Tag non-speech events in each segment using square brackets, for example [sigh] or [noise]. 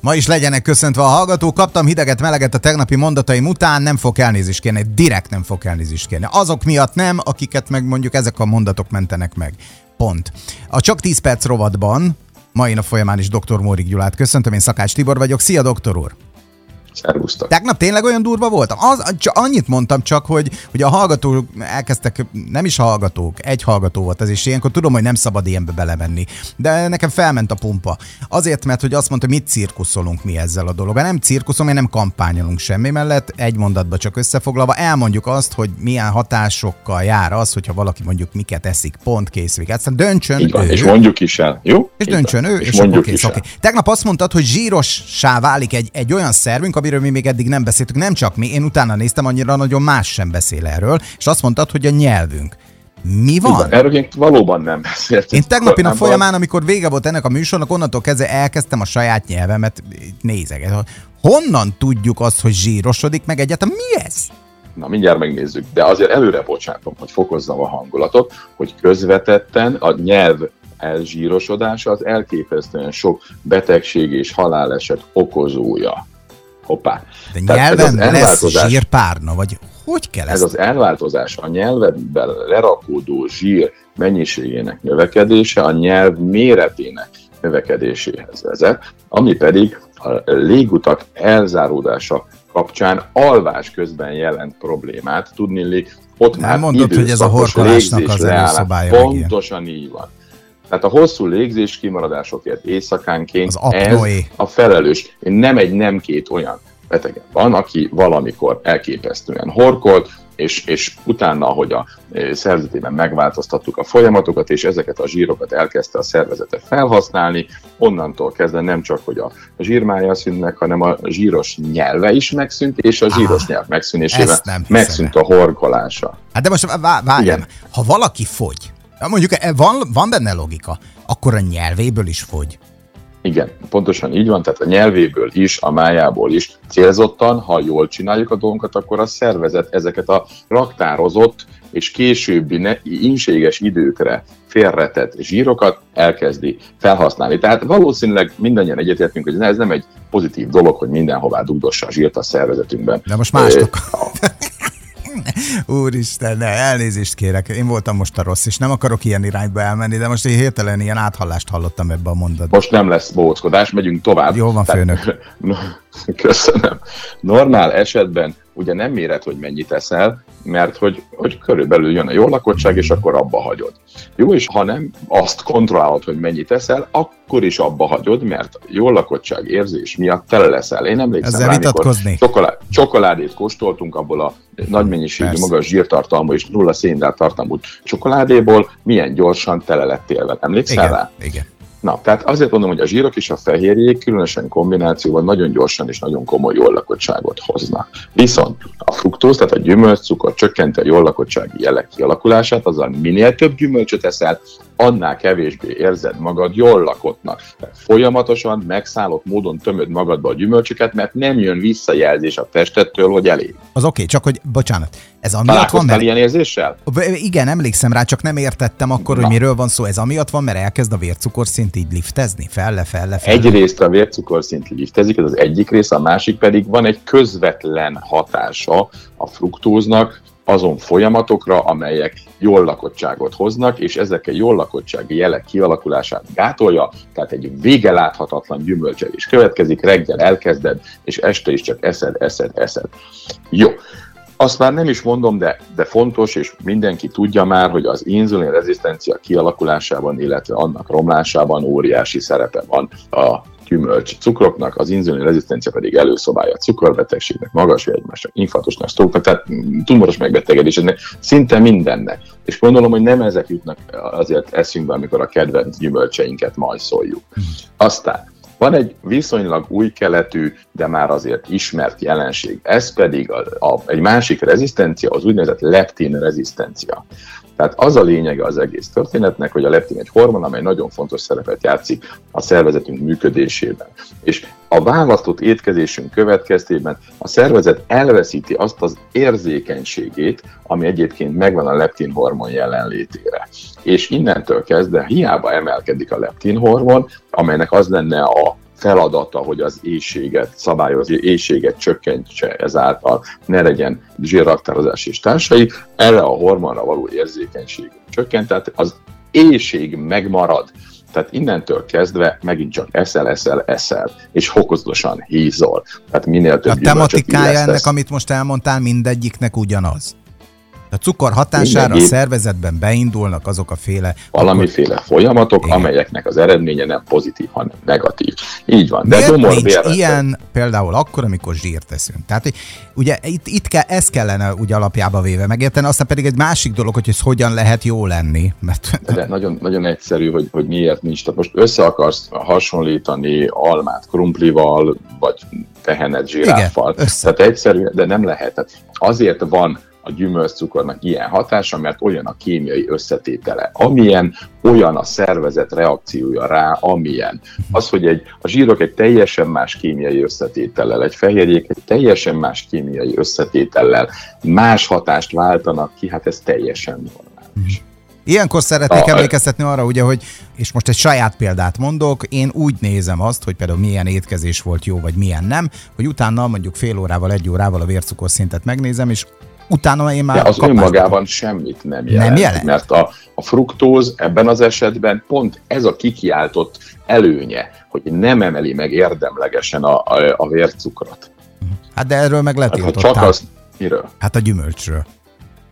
Ma is legyenek köszöntve a hallgatók. Kaptam hideget, meleget a tegnapi mondataim után, nem fog elnézést kérni. Direkt nem fog elnézést kérni. Azok miatt nem, akiket meg mondjuk ezek a mondatok mentenek meg. Pont. A Csak 10 perc rovatban mai nap folyamán is dr. Mórik Gyulát köszöntöm, én Szakács Tibor vagyok. Szia, doktor úr! Szervusztok. Tegnap tényleg olyan durva voltam? Az, csak annyit mondtam csak, hogy, hogy a hallgatók elkezdtek, nem is hallgatók, egy hallgató volt ez, és ilyenkor tudom, hogy nem szabad ilyenbe belemenni. De nekem felment a pumpa. Azért, mert hogy azt mondta, hogy mit cirkuszolunk mi ezzel a dologgal. Nem cirkuszom, én nem kampányolunk semmi mellett. Egy mondatba csak összefoglalva elmondjuk azt, hogy milyen hatásokkal jár az, hogyha valaki mondjuk miket eszik, pont kész Aztán döntsön Így van, ő. és mondjuk is el, jó? És Így döntsön van. ő, és, és mondjuk akkor kész. is el. Okay. Tegnap azt mondtad, hogy zsírossá válik egy, egy olyan szervünk, amiről mi még eddig nem beszéltünk, nem csak mi, én utána néztem, annyira nagyon más sem beszél erről, és azt mondtad, hogy a nyelvünk. Mi van? van. Erről én valóban nem beszéltem. Én tegnapi nap folyamán, amikor vége volt ennek a műsornak, onnantól kezdve elkezdtem a saját nyelvemet nézegetni. Honnan tudjuk azt, hogy zsírosodik, meg egyáltalán mi ez? Na, mindjárt megnézzük, de azért előre bocsátom, hogy fokozzam a hangulatot, hogy közvetetten a nyelv elzsírosodása az elképesztően sok betegség és haláleset okozója. Hoppá. De Tehát ez nyelven az lesz zsírpárna, vagy hogy kell Ez ezt? az elváltozás, a nyelvedben lerakódó zsír mennyiségének növekedése a nyelv méretének növekedéséhez vezet, ami pedig a légutak elzáródása kapcsán alvás közben jelent problémát. Tudni, ott Nem már mondod, hogy ez a horkolásnak az ilyen. Pontosan így van. Tehát a hosszú légzés kimaradásokért éjszakánként Az ez a felelős. Nem egy, nem két olyan betegen van, aki valamikor elképesztően horkolt, és, és utána, hogy a eh, szervezetében megváltoztattuk a folyamatokat, és ezeket a zsírokat elkezdte a szervezete felhasználni, onnantól kezdve nem csak, hogy a zsírmája szűnt meg, hanem a zsíros nyelve is megszűnt, és a zsíros Ah, nyelv megszűnésével megszűnt a horkolása. Hát de most vá- várjam, ha valaki fogy, mondjuk e- van, van benne logika, akkor a nyelvéből is fogy. Igen, pontosan így van, tehát a nyelvéből is, a májából is célzottan, ha jól csináljuk a dolgunkat, akkor a szervezet ezeket a raktározott és későbbi ne, inséges időkre félretett zsírokat elkezdi felhasználni. Tehát valószínűleg mindannyian egyetértünk, hogy ez nem egy pozitív dolog, hogy mindenhová dugdossa a zsírt a szervezetünkben. De most mások. [laughs] Úristen, ne, elnézést kérek, én voltam most a rossz, és nem akarok ilyen irányba elmenni, de most én hirtelen ilyen áthallást hallottam ebbe a mondatba. Most nem lesz bóckodás, megyünk tovább. Jó van, Tehát- főnök. No, [laughs] Köszönöm. Normál esetben ugye nem méred, hogy mennyit eszel, mert hogy, hogy körülbelül jön a jól lakottság, és akkor abba hagyod. Jó, és ha nem azt kontrollálod, hogy mennyit eszel, akkor is abba hagyod, mert jól lakottság érzés miatt tele leszel. Én emlékszem Ezzel rá, amikor vitatkoznék. csokolá- csokoládét kóstoltunk abból a nagy mennyiségű, Persze. magas zsírtartalmú és nulla szénhidrát tartalmú csokoládéból milyen gyorsan tele lettél vele. Emlékszel Igen, rá? igen. Na, tehát azért mondom, hogy a zsírok és a fehérjék különösen kombinációban nagyon gyorsan és nagyon komoly jól lakottságot hoznak. Viszont a fruktóz, tehát a gyümölcscukor csökkenti a jól lakottsági jelek kialakulását, azzal minél több gyümölcsöt eszel, annál kevésbé érzed magad jól lakottnak. Folyamatosan megszállott módon tömöd magadba a gyümölcsöket, mert nem jön visszajelzés a testettől, hogy elég. Az oké, csak hogy, bocsánat, ez amiatt van, mert... ilyen érzéssel? Igen, emlékszem rá, csak nem értettem akkor, hogy Na. miről van szó. Ez amiatt van, mert elkezd a vércukorszint így liftezni, felle, felle, felle. Egyrészt a vércukorszint liftezik, ez az egyik része, a másik pedig van egy közvetlen hatása a fruktóznak azon folyamatokra, amelyek jól lakottságot hoznak, és ezek a jól lakottsági jelek kialakulását gátolja, tehát egy vége láthatatlan gyümölcselés következik, reggel elkezded, és este is csak eszed, eszed, eszed. Jó. Azt már nem is mondom, de, de fontos, és mindenki tudja már, hogy az inzulin rezisztencia kialakulásában, illetve annak romlásában óriási szerepe van a gyümölcs cukroknak, az inzulin rezisztencia pedig előszobálja a cukorbetegségnek, magas vérnyomásnak, infarktusnak, sztróknak, tehát tumoros megbetegedésnek, szinte mindennek. És gondolom, hogy nem ezek jutnak azért eszünkbe, amikor a kedvenc gyümölcseinket majszoljuk. Aztán van egy viszonylag új keletű, de már azért ismert jelenség. Ez pedig a, a, egy másik rezisztencia, az úgynevezett leptin rezisztencia. Tehát az a lényege az egész történetnek, hogy a leptin egy hormon, amely nagyon fontos szerepet játszik a szervezetünk működésében. És a választott étkezésünk következtében a szervezet elveszíti azt az érzékenységét, ami egyébként megvan a leptin hormon jelenlétére. És innentől kezdve hiába emelkedik a leptin hormon, amelynek az lenne a feladata, hogy az éjséget szabályozza, éjséget csökkentse ezáltal, ne legyen zsírraktározás és társai, erre a hormonra való érzékenység csökkent, tehát az éjség megmarad. Tehát innentől kezdve megint csak eszel, eszel, eszel, és fokozatosan hízol. Tehát minél több A tematikája ennek, amit most elmondtál, mindegyiknek ugyanaz. A cukor hatására Mindenki, a szervezetben beindulnak azok a féle... Valamiféle akkor... folyamatok, igen. amelyeknek az eredménye nem pozitív, hanem negatív. Így van. De Miért nincs ilyen például akkor, amikor zsírt teszünk? Tehát, hogy ugye itt, itt kell, ez kellene ugye alapjába véve megérteni, aztán pedig egy másik dolog, hogy ez hogyan lehet jó lenni. Mert... De nagyon, nagyon egyszerű, hogy, hogy miért nincs. Tehát most össze akarsz hasonlítani almát krumplival, vagy tehenet zsiráffal. Igen, Tehát egyszerű, de nem lehet. Tehát azért van a gyümölcscukornak ilyen hatása, mert olyan a kémiai összetétele, amilyen, olyan a szervezet reakciója rá, amilyen. Az, hogy egy, a zsírok egy teljesen más kémiai összetétellel, egy fehérjék egy teljesen más kémiai összetétellel más hatást váltanak ki, hát ez teljesen normális. Ilyenkor szeretnék a, emlékeztetni arra, ugye, hogy, és most egy saját példát mondok, én úgy nézem azt, hogy például milyen étkezés volt jó, vagy milyen nem, hogy utána mondjuk fél órával, egy órával a vércukorszintet megnézem, és utána én már... De az kapásba. önmagában semmit nem jelent, nem jelent? mert a, a fruktóz ebben az esetben pont ez a kikiáltott előnye, hogy nem emeli meg érdemlegesen a, a, a vércukrot. Hát de erről meg letiltottál. Hát, csak az, miről? Hát a gyümölcsről.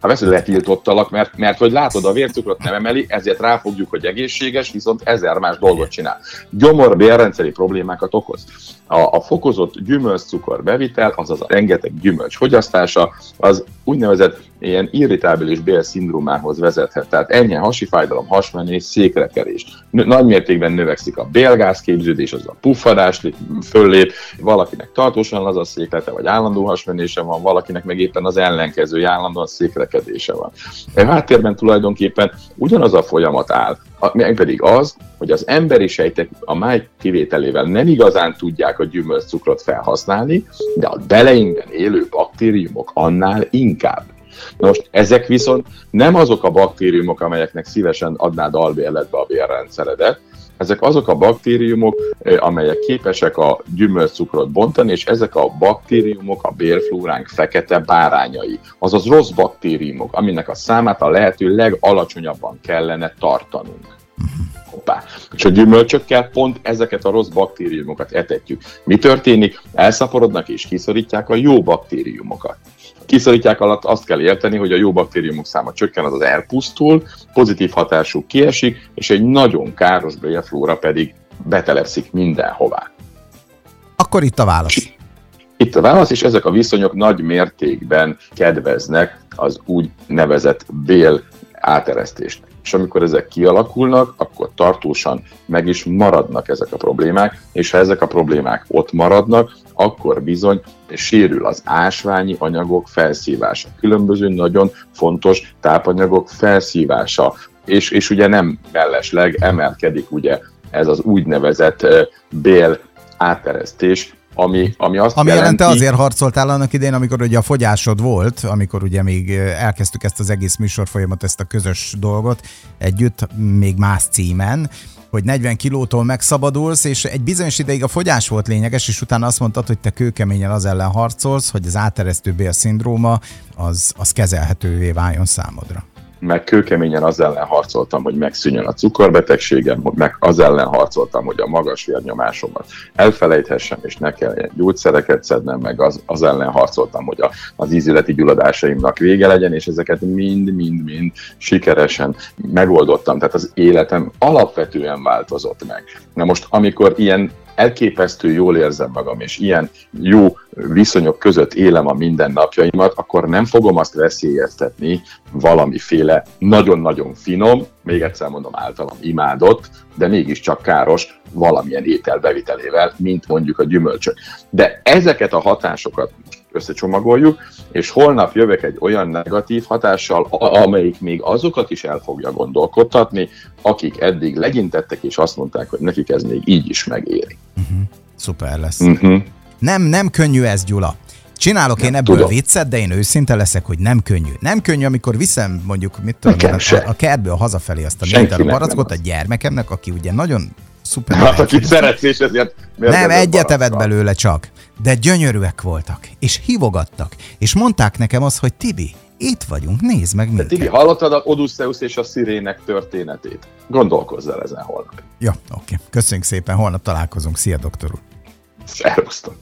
Hát persze letiltottalak, mert, mert hogy látod, a vércukrot nem emeli, ezért ráfogjuk, hogy egészséges, viszont ezer más dolgot csinál. Gyomor bérrendszeri problémákat okoz. A, a fokozott gyümölcscukor bevitel, azaz a rengeteg gyümölcs fogyasztása, az úgynevezett ilyen irritábilis bélszindrómához vezethet. Tehát ennyi hasi fájdalom, hasmenés, székrekerés. Nagy mértékben növekszik a bélgázképződés, az a puffadás föllép, valakinek tartósan az a széklete, vagy állandó hasmenése van, valakinek meg éppen az ellenkező, állandóan székrekedése van. A háttérben tulajdonképpen ugyanaz a folyamat áll, meg pedig az, hogy az emberi sejtek a máj kivételével nem igazán tudják a gyümölcscukrot felhasználni, de a beleinkben élő baktériumok annál inkább. Na most ezek viszont nem azok a baktériumok, amelyeknek szívesen adnád albérletbe a bérrendszeredet, ezek azok a baktériumok, amelyek képesek a gyümölcscukrot bontani, és ezek a baktériumok a bérflóránk fekete bárányai, azaz rossz baktériumok, aminek a számát a lehető legalacsonyabban kellene tartanunk. Hoppá. És a gyümölcsökkel pont ezeket a rossz baktériumokat etetjük. Mi történik? Elszaporodnak és kiszorítják a jó baktériumokat. Kiszorítják alatt azt kell érteni, hogy a jó baktériumok száma csökken, az elpusztul, pozitív hatásuk kiesik, és egy nagyon káros bélflóra pedig betelepszik mindenhová. Akkor itt a válasz. Itt a válasz, és ezek a viszonyok nagy mértékben kedveznek az úgy nevezett bél áteresztésnek és amikor ezek kialakulnak, akkor tartósan meg is maradnak ezek a problémák, és ha ezek a problémák ott maradnak, akkor bizony sérül az ásványi anyagok felszívása, különböző nagyon fontos tápanyagok felszívása, és, és ugye nem mellesleg emelkedik ugye ez az úgynevezett bél áteresztés, ami, ami azt ami jelenti... Ami azért harcoltál annak idén, amikor ugye a fogyásod volt, amikor ugye még elkezdtük ezt az egész műsorfolyamat, ezt a közös dolgot együtt, még más címen, hogy 40 kilótól megszabadulsz, és egy bizonyos ideig a fogyás volt lényeges, és utána azt mondtad, hogy te kőkeményen az ellen harcolsz, hogy az áteresztő bél szindróma az, az kezelhetővé váljon számodra meg kőkeményen az ellen harcoltam, hogy megszűnjön a cukorbetegségem, meg az ellen harcoltam, hogy a magas vérnyomásomat elfelejthessem, és ne kelljen gyógyszereket szednem, meg az, az ellen harcoltam, hogy a, az ízületi gyulladásaimnak vége legyen, és ezeket mind-mind-mind sikeresen megoldottam. Tehát az életem alapvetően változott meg. Na most, amikor ilyen elképesztő jól érzem magam, és ilyen jó viszonyok között élem a mindennapjaimat, akkor nem fogom azt veszélyeztetni valamiféle nagyon-nagyon finom, még egyszer mondom általam imádott, de mégiscsak káros valamilyen étel bevitelével, mint mondjuk a gyümölcsök. De ezeket a hatásokat összecsomagoljuk, és holnap jövök egy olyan negatív hatással, amelyik még azokat is el fogja gondolkodtatni, akik eddig legyintettek, és azt mondták, hogy nekik ez még így is megéri. Uh-huh. Szuper lesz. Uh-huh. Nem, nem könnyű ez, Gyula. Csinálok nem, én ebből tudom. viccet, de én őszinte leszek, hogy nem könnyű. Nem könnyű, amikor viszem mondjuk, mit tudom, a, a kertből hazafelé azt a négydarab barackot a gyermekemnek, aki ugye nagyon szuper. Hát akit szeretsz, és ezért... Nem, egyet evett belőle csak, de gyönyörűek voltak, és hívogattak, és mondták nekem azt, hogy Tibi, itt vagyunk, nézd meg minket. Tibi, hallottad a Odysseus és a szirének történetét? Gondolkozz el ezen holnap. Ja, oké. Köszönjük szépen, holnap találkozunk. Szia, doktor úr. Szervusztok.